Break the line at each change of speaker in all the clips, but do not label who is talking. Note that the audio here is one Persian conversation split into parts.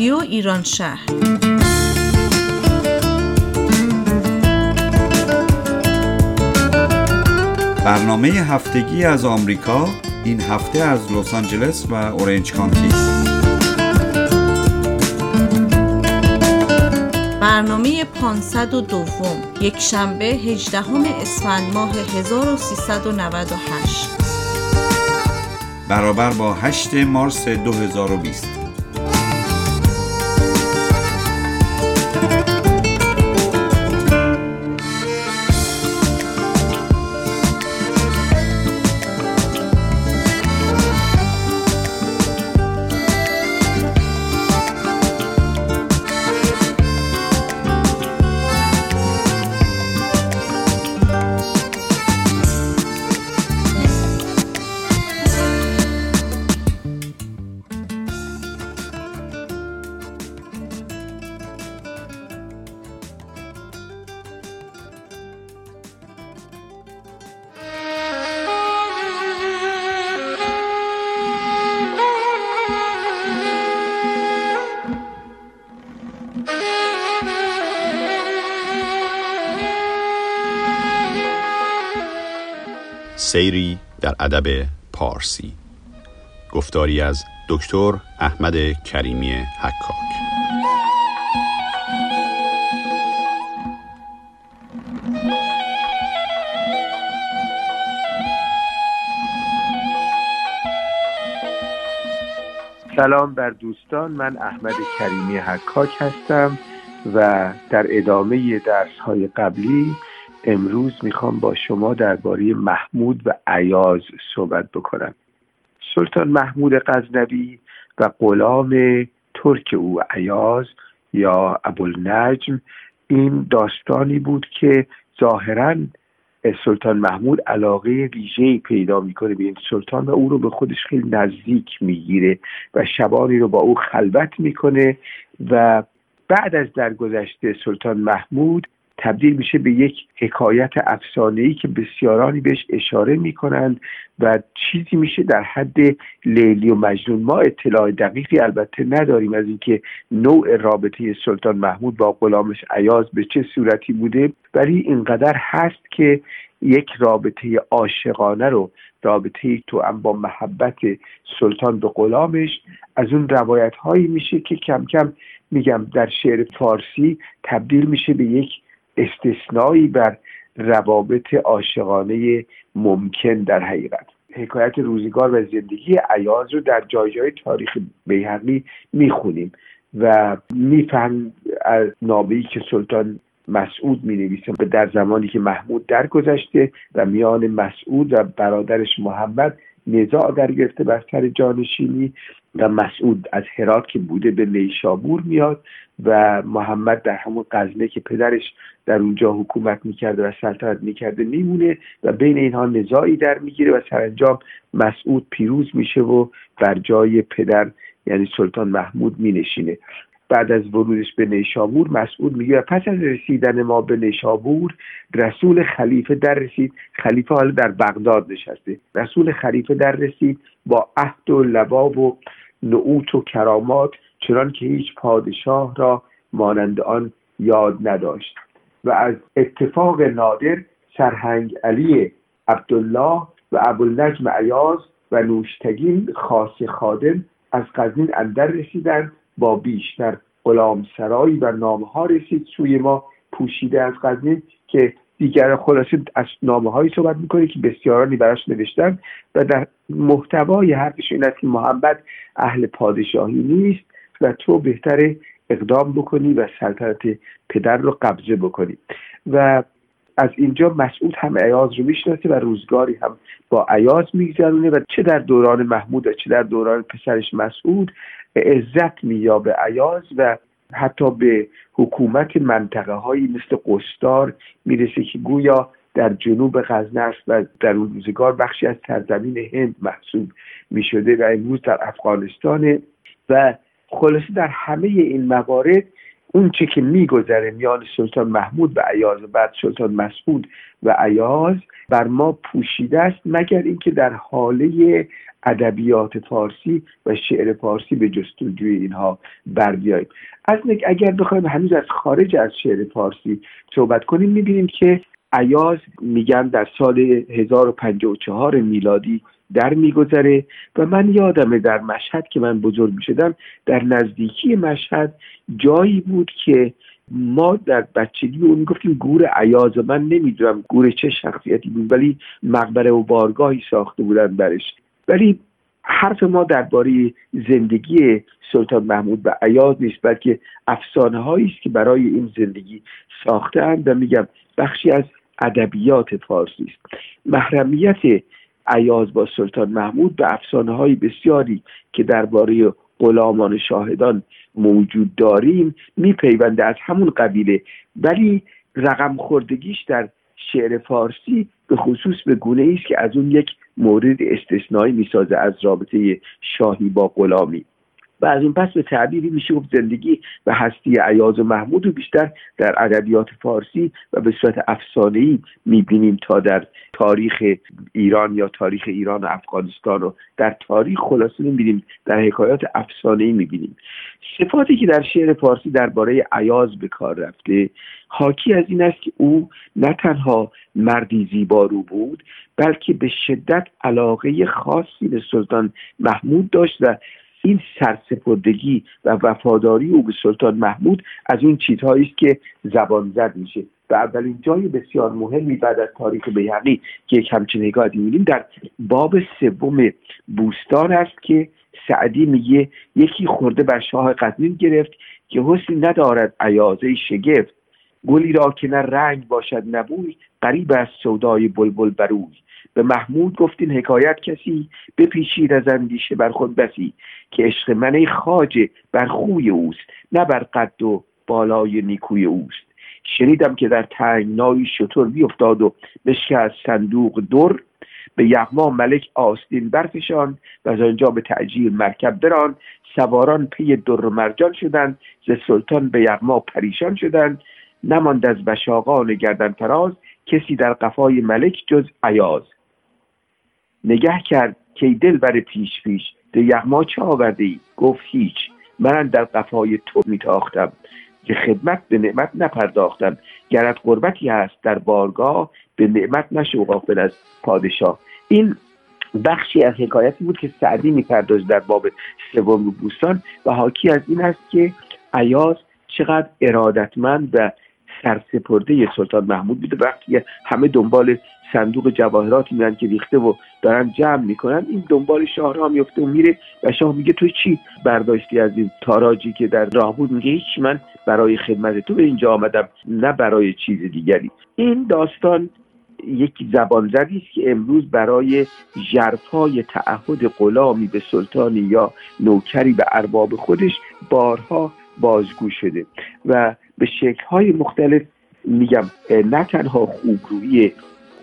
رادیو ایران شهر.
برنامه هفتگی از آمریکا این هفته از لس آنجلس و اورنج کانتی.
برنامه 502 یک شنبه 18 اسفند ماه 1398
برابر با 8 مارس 2020
سیری در ادب پارسی. گفتاری از دکتر احمد کریمی حکاک.
سلام بر دوستان. من احمد کریمی حکاک هستم و در ادامه درس های قبلی امروز می‌خوام با شما درباره محمود و عیاز صحبت بکنم. سلطان محمود غزنوی و غلام ترک او عیاز یا ابوالنجم این داستانی بود که ظاهرا سلطان محمود علاقه ویژه پیدا می‌کنه به این سلطان و او رو به خودش خیلی نزدیک می‌گیره و شبانی رو با او خلوت می‌کنه و بعد از درگذشت سلطان محمود تبدیل میشه به یک حکایت ای که بسیارانی بهش اشاره می‌کنند و چیزی میشه در حد لیلی و مجنون. ما اطلاع دقیقی البته نداریم از اینکه نوع رابطه سلطان محمود با غلامش عیاز به چه صورتی بوده ولی اینقدر هست که یک رابطه عاشقانه رو رابطه تو هم با محبت سلطان به غلامش از اون روایت هایی میشه که کم کم میگم در شعر فارسی تبدیل میشه به یک استثنایی بر روابط عاشقانه ممکن در حقیقت. حکایت روزگار و زندگی عیاز رو در جای جای تاریخ بیهقی می‌خونیم و میفهم از نابهی که سلطان مسعود می نویسه در زمانی که محمود درگذشته و میان مسعود و برادرش محمد نزاع در گرفته بر سر جانشینی و مسعود از هرات که بوده به نیشابور میاد و محمد در همون قزنه که پدرش در اونجا حکومت می‌کرده و سلطنت می‌کرده میمونه و بین اینها نزاعی در می‌گیره و سرانجام مسعود پیروز میشه و بر جای پدر یعنی سلطان محمود مینشینه. بعد از ورودش به نیشابور مسعود میگه پس از رسیدن ما به نیشابور رسول خلیفه در رسید. خلیفه حالا در بغداد نشسته. رسول خلیفه در رسید با عهد و لباب و نعوت و کرامات چنان که هیچ پادشاه را مانند آن یاد نداشت. و از اتفاق نادر سرهنگ علی عبدالله و ابوالنجم عیاز و نوشتگین خاص خادم از قزین اندر رسیدند. با بیشتر غلام سرایی و نامه ها رسید سوی ما پوشیده از قزین که دیگر خلاصه از نامه هایی صحبت می‌کنه که بسیارانی براش نوشتن و در محتوای حرفش این است که محمد اهل پادشاهی نیست و تو بهتر اقدام بکنی و سلطنت پدر رو قبضه بکنی. و از اینجا مسعود هم عیاز رو می‌شناسه و روزگاری هم با عیاز میگذرونه و چه در دوران محمود و چه در دوران پسرش مسعود عزت مییابه عیاز و حتی به حکومت منطقه هایی مثل قستار می‌رسه که گویا در جنوب غزنه است و در اون روزگار بخشی از سرزمین هند محسوب می شده و امروز در افغانستان و خلاصه در همه این موارد اون چه که میگذره میان سلطان محمود و عیاز و بعد سلطان مسعود و عیاز بر ما پوشیده است مگر اینکه در حاله ادبیات فارسی و شعر فارسی به جستجوی اینها بر بیاییم از اگر بخوایم هنوز از خارج از شعر فارسی صحبت کنیم می‌بینیم که عیاز میگن در سال 1054 میلادی در میگذره و من یادمه در مشهد که من بزرگ می‌شدم در نزدیکی مشهد جایی بود که ما در بچگی اون گفتیم گور عیاز من نمی‌دونم گور چه شخصیتی بود ولی مقبره و بارگاهی ساخته بودن برش. ولی حرف ما درباره زندگی سلطان محمود و عیاز نیست بلکه افسانه هایی است که برای این زندگی ساخته و میگم بخشی از ادبیات فارسی است. محرمیت عیاز با سلطان محمود به افسانه های بسیاری که درباره غلامان شاهدان موجود داریم میپیونده از همون قبیله. ولی رقم خوردگیش در شعر فارسی به خصوص به گونه است که از اون یک مورد استثنایی می‌سازه از رابطه شاهی با غلامی. و از این پس به تعبیری میشه گفت زندگی و هستی عیاز و محمود رو بیشتر در ادبیات فارسی و به صورت افسانه‌ای می‌بینیم تا در تاریخ ایران یا تاریخ ایران و افغانستان رو در تاریخ خلاصه می‌بینیم در حکایات افسانه‌ای می‌بینیم. صفاتی که در شعر فارسی درباره عیاز به کار رفته حاکی از این است که او نه تنها مردی زیبارو بود بلکه به شدت علاقه خاصی به سلطان محمود داشت و این سرسپردگی و وفاداری او به سلطان محمود از اون چیزهایی است که زبان زد میشه. و اولین جای بسیار مهمی بعد از تاریخ بیهقی که یک همچین حکایتی می‌بینیم در باب سوم بوستان است که سعدی میگه یکی خورده بر شاه قزوین گرفت که حسنی ندارد عیازه شگفت. گلی را که نه رنگ باشد نبوی قریب از سودای بلبل بروی به محمود گفتین حکایت کسی بپیچید از اندیشه بر خود بسی که عشق من ای خاجه بر خوی اوست نه بر قد و بالای نیکوی اوست. شنیدم که در تنگنایی شطور بیافتاد و از صندوق در به یغما ملک آستین برفشان و از آنجا به تعجیل مرکب بران سواران پی در مرجان شدند ز سلطان به یغما پریشان شدند. نماند از بشاقان گردن فراز کسی در قفای ملک جز عیاز نگه کرد که دل بر پیش پیش به یغما چه آورده ای؟ گفت هیچ. من در قفای تو میتاختم که خدمت به نعمت نپرداختم. گرت قربتی هست در بارگاه به نعمت نشو غافل از پادشاه. این بخشی از حکایتی بود که سعدی میپرداز در باب سوم بوستان و حاکی از این است که عیاز چقدر ارادتمند و سرسپرده سلطان محمود بوده. وقتی همه دنبال صندوق جواهرات میرن که ریخته و دارن جمع می‌کنن این دنبال شاه را میفته و میره و شاه میگه تو چی برداشتی از این تاراجی که در راه بود؟ میگه هیچ من برای خدمت تو به اینجا آمدم نه برای چیز دیگری. این داستان یک زبان است که امروز برای ژرفای تعهد غلامی به سلطانی یا نوکری به ارباب خودش بارها بازگو شده و به شکلهای مختلف میگم نه تنها خوبرویی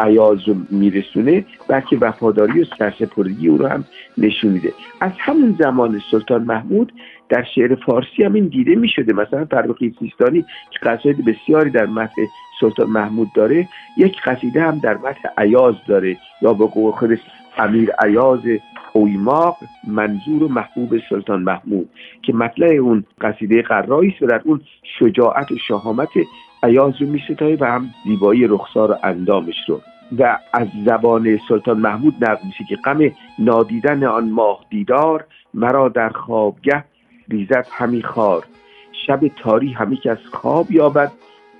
عیاز رو میرسونه بلکه وفاداری و سرسپردگی او رو هم نشون میده. از همون زمان سلطان محمود در شعر فارسی هم این دیده می‌شده. مثلا فرخی سیستانی که قصاید بسیاری در متن سلطان محمود داره یک قصیده هم در متن عیاز داره یا به قول خودش امیر عیاز اویماق منظور و محبوب سلطان محمود که مطلع اون قصیده قرایی و در اون شجاعت و شهامت عیاز رو میستایه و هم زیبایی رخسار و اندامش رو. و از زبان سلطان محمود نقل میشه که غم نادیدن آن ماه دیدار مرا در خوابگه ریزد همی خار. شب تاری همی که از خواب یابد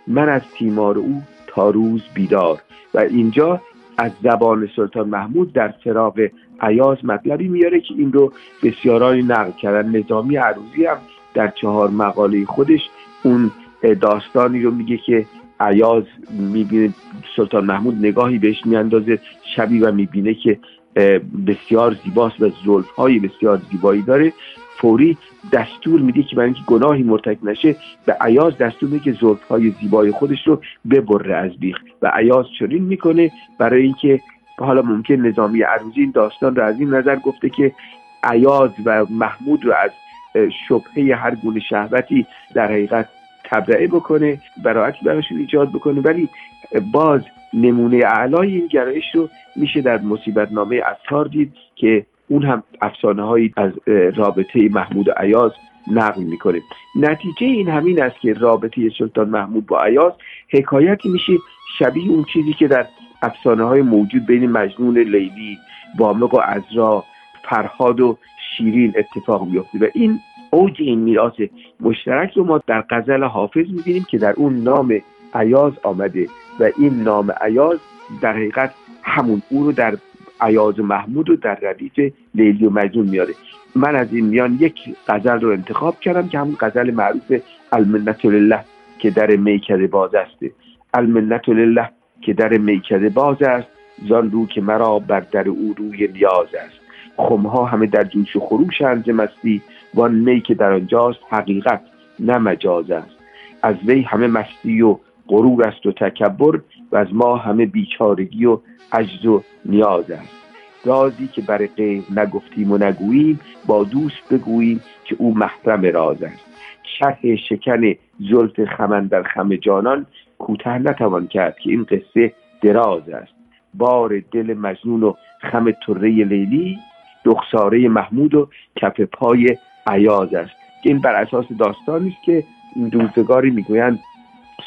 من از تیمار او تا روز بیدار. و اینجا از زبان سلطان محمود در فراغ عیاز مطلبی میاره که این رو بسیارانی نقل کردن نظامی عروضی هم در چهار مقاله خودش اون داستانی رو میگه که عیاز می‌بینه سلطان محمود نگاهی بهش میاندازه شبی و می‌بینه که بسیار زیباست و زلف های بسیار زیبایی داره. فوری دستور میده که برای اینکه گناهی مرتکب نشه به عیاز دستور میده که زلف های زیبای خودش رو ببره از بیخ. و عیاز چنین می‌کنه برای اینکه حالا ممکن نظامی عروضی این داستان رو از این نظر گفته که عیاز و محمود رو از شبهه هر گونه شهوتی در حقیقت تبرئه بکنه براعتی براشون ایجاد بکنه. ولی باز نمونه اعلای این گرایش رو میشه در مصیبت نامه اتار دید که اون هم افسانه هایی از رابطه محمود و عیاز نقل می‌کنه نتیجه این همین است که رابطه سلطان محمود با عیاز حکایتی میشه شبیه اون چیزی که در افسانه های موجود بین مجنون لیلی بامق و ازرا فرهاد و شیرین اتفاق میفته و این اوج این میراث مشترک رو ما در غزل حافظ می‌بینیم که در اون نام عیاز آمده و این نام عیاز در حقیقت همون او رو در عیاز محمود و در ردیف لیلی و مجنون میاره. من از این میان یک غزل رو انتخاب کردم که همون غزل معروف المنت لله که در میکده باز است. المنت لله که در میکده باز است. زان رو که مرا بر در او روی نیاز است. خمها همه در جوش و خروش انز مستی. وان می که در آنجاست حقیقت نه مجاز است. از وی همه مستی و غرور است و تکبر. و از ما همه بیچارگی و عجز و نیاز است. رازی که بر غیر نگفتیم و نگوییم با دوست بگوییم که او محرم راز است. شرح شکن زلف خمن در خم جانان کوتاه نتوان کرد که این قصه دراز است. بار دل مجنون و خم طره لیلی رخساره محمود و کف پای عیاز است. این بر اساس داستانی است که این می‌گویند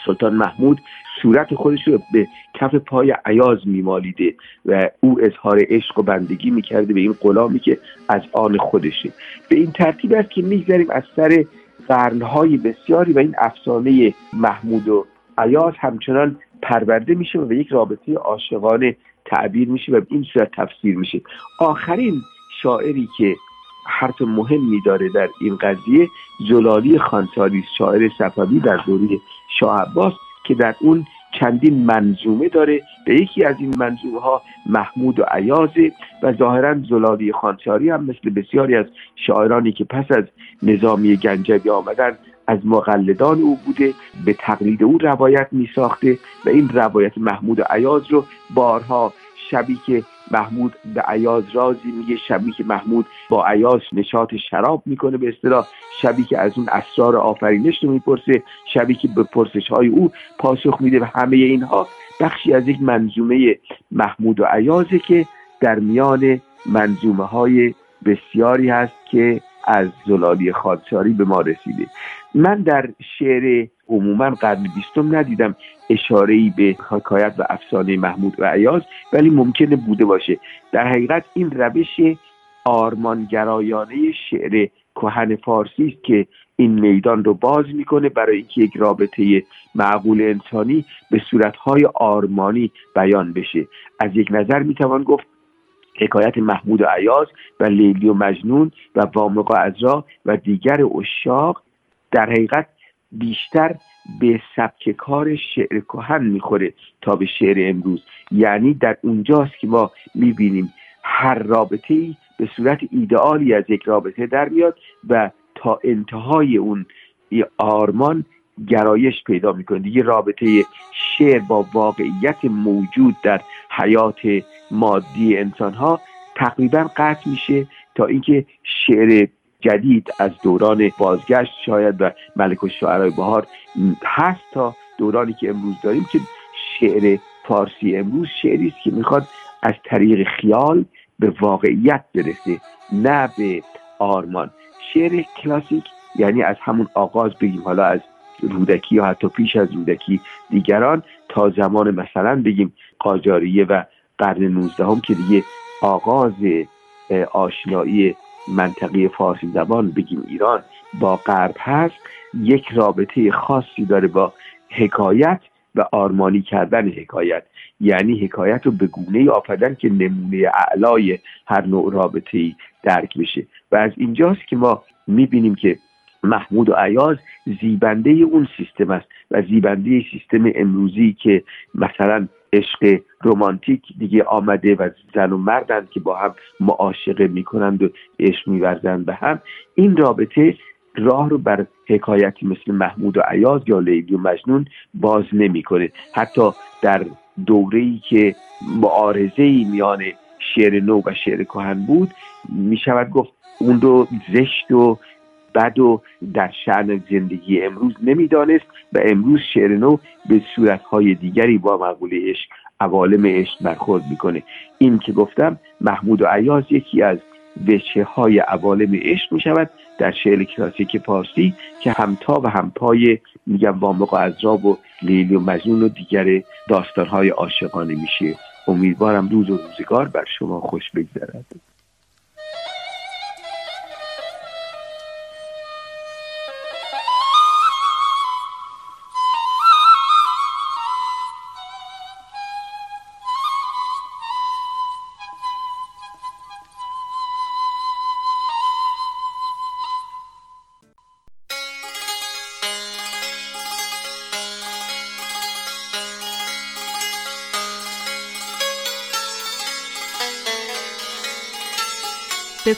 سلطان محمود صورت خودش رو به کف پای عیاز میمالیده و او اظهار عشق و بندگی می‌کرده به این غلامی که از آن خودشه. به این ترتیب است که میگذریم از سر قرنهای بسیاری و این افسانه محمود و عیاز همچنان پرورده میشه و به یک رابطه عاشقانه تعبیر میشه و به این صورت تفسیر میشه. آخرین شاعری که حرف مهمی داره در این قضیه. زلالی خانساری شاعر صفوی در دوره شاه عباس که در اون چندین منظومه داره. به یکی از این منظومه ها محمود و عیازه و ظاهرا زلالی خانساری هم مثل بسیاری از شاعرانی که پس از نظامی گنجوی آمدن از مقلدان او بوده به تقلید او روایت می ساخته و این روایت محمود و عیاز رو بارها شبی که محمود به عیاز رازی میگه شبی که محمود با عیاز نشاط شراب می‌کنه به اصطلاح شبی که از اون اسرار آفرینش رو می‌پرسه شبی که به پرسش های او پاسخ میده و همه اینها بخشی از یک منظومه محمود و عیازه که در میان منظومه های بسیاری هست که از زلالی خادشاری به ما رسیده. من در شعر عموما قرن بیستم ندیدم اشاره ای به حکایت و افسانه محمود و عیاز ولی ممکنه بوده باشه. در حقیقت این روش آرمانگرایانه شعر کهن فارسی است که این میدان رو باز می‌کنه برای اینکه یک رابطه معقول انسانی به صورتهای آرمانی بیان بشه. از یک نظر می‌توان گفت حکایت محمود و عیاز و لیلی و مجنون و وامق و ازرا و دیگر اشاق در حقیقت بیشتر به سبک کار شعر کهن می‌خوره تا به شعر امروز. یعنی در اونجاست که ما می‌بینیم هر رابطه ای به صورت ایدئالی از یک رابطه در میاد و تا انتهای اون آرمان گرایش پیدا می‌کنه. دیگه رابطه شعر با واقعیت موجود در حیات مادی انسان ها تقریبا قطع میشه تا اینکه شعر جدید از دوران بازگشت شاید و ملک الشعرای بهار هست تا دورانی که امروز داریم که شعر فارسی امروز شعری است که می‌خواد از طریق خیال به واقعیت برسه نه به آرمان. شعر کلاسیک یعنی از همون آغاز بگیم حالا از رودکی یا حتی پیش از رودکی دیگران تا زمان مثلا بگیم قاجاریه و قرن 19 هم که دیگه آغاز آشنایی منطقه فارسی زبان بگیم ایران با غرب هست یک رابطه خاصی داره با حکایت و آرمانی کردن حکایت. یعنی حکایت رو به گونه آفدن که نمونه اعلای هر نوع رابطه درک بشه. و از اینجاست که ما می‌بینیم که محمود و عیاز زیبنده اون سیستم است و زیبنده سیستم امروزی که مثلا عشق رومانتیک دیگه آمده و زن و مردند که با هم معاشقه می‌کنند و عشق میورزند به هم. این رابطه راه رو بر حکایتی مثل محمود و عیاز یا لیلی و مجنون باز نمی‌کنه. حتی در دوره ای که معارضه ای میان شعر نو و شعر کهن بود می شود گفت اون رو زشت و بد و در شعن زندگی امروز نمی‌دانست و امروز شعر نو به صورتهای دیگری با مقوله عشق عوالم عشق برخورد می‌کنه. این که گفتم محمود و عیاز یکی از وچه های عوالم عشق می شود در شعر کلاسیک پارسی که همتا و همپای میگم وامق و عذراب و لیلی و مجنون و دیگر داستان های عاشقانه میشه. امیدوارم روز و روزگار بر شما خوش بگذرد.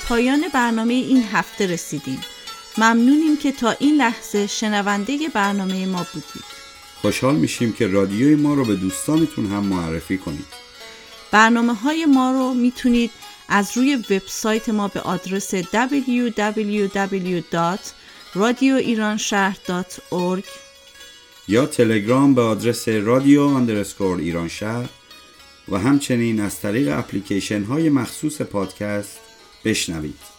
پایان برنامه این هفته رسیدیم. ممنونیم که تا این لحظه شنونده برنامه ما بودید.
خوشحال میشیم که رادیوی ما رو به دوستانتون هم معرفی کنید.
برنامه های ما رو می‌تونید از روی وبسایت ما به آدرس www.radioiranshahr.org
یا تلگرام به آدرس رادیو اندرسکور ایران شهر و همچنین از طریق اپلیکیشن های مخصوص پادکست بشنوید.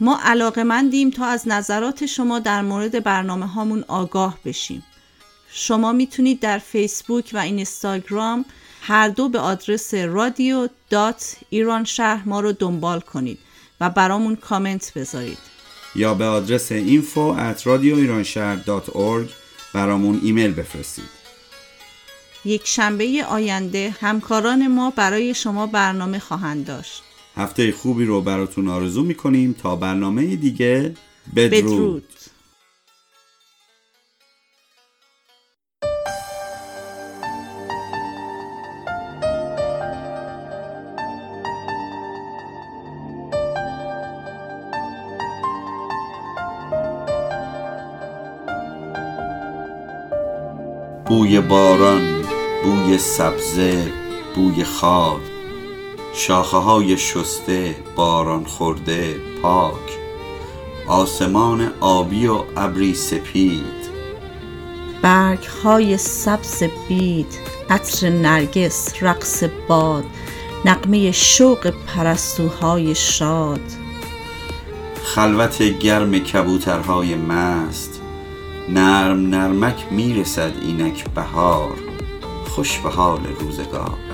ما علاقمندیم تا از نظرات شما در مورد برنامه هامون آگاه بشیم. شما می‌تونید در فیسبوک و اینستاگرام هر دو به آدرس رادیو دات ایران شهر ما رو دنبال کنید و برامون کامنت بذارید.
یا به آدرس info at radioiranshahr.org برامون ایمیل بفرستید.
یک شنبه آینده همکاران ما برای شما برنامه خواهند داشت.
هفته خوبی رو براتون آرزو می‌کنیم تا برنامه دیگه. بدرود,
بدرود.
بوی باران بوی سبزه بوی خاک. شاخه های شسته باران خورده پاک. آسمان آبی و ابری سپید.
برگ های سبز بید عطر نرگس رقص باد نقمه شوق پرستوهای شاد.
خلوت گرم کبوترهای مست. نرم نرمک می‌رسد اینک بهار. خوش به حال روزگار.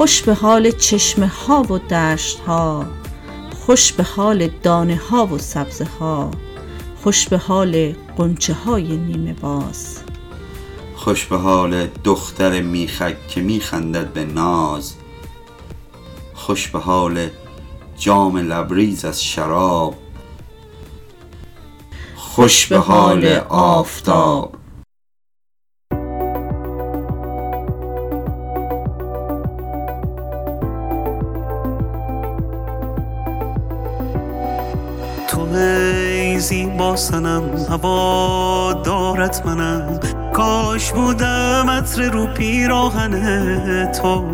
خوش به حال چشمه ها و دشت ها خوش به حال دانه ها و سبزه ها خوش به حال قنچه های نیمه باز.
خوش به حال دختر میخک که میخندد به ناز خوش به حال جام لبریز از شراب خوش به حال آفتاب.
زیبا سنم هوا دارت منم. کاش بودم عطر رو پیراهن تو.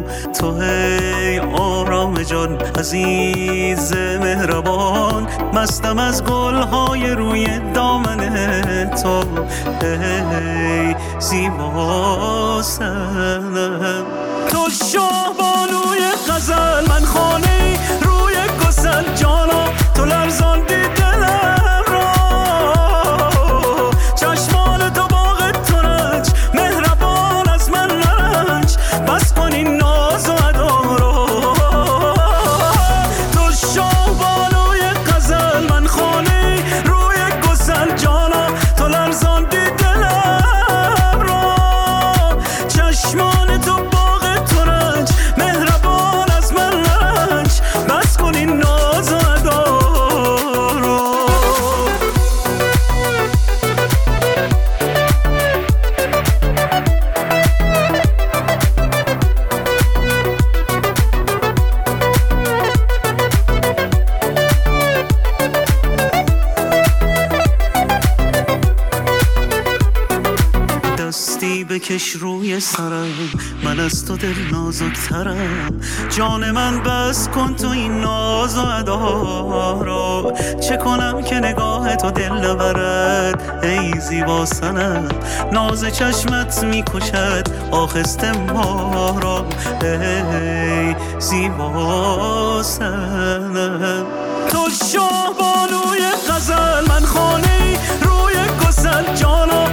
تو هی آرام جان عزیز مهربان مستم از گلهای روی دامن تو. هی زیبا سنم تو شاه بانوی غزل من خانه سرم جان من بس کن تو این ناز و ادا رو. چه کنم که نگاه تو دل نبرد ای زیبا سنم ناز چشمت می‌کشد آخسته ما را. ای زیبا سنم تو شاه بانوی غزل من خانه روی گسل. جانا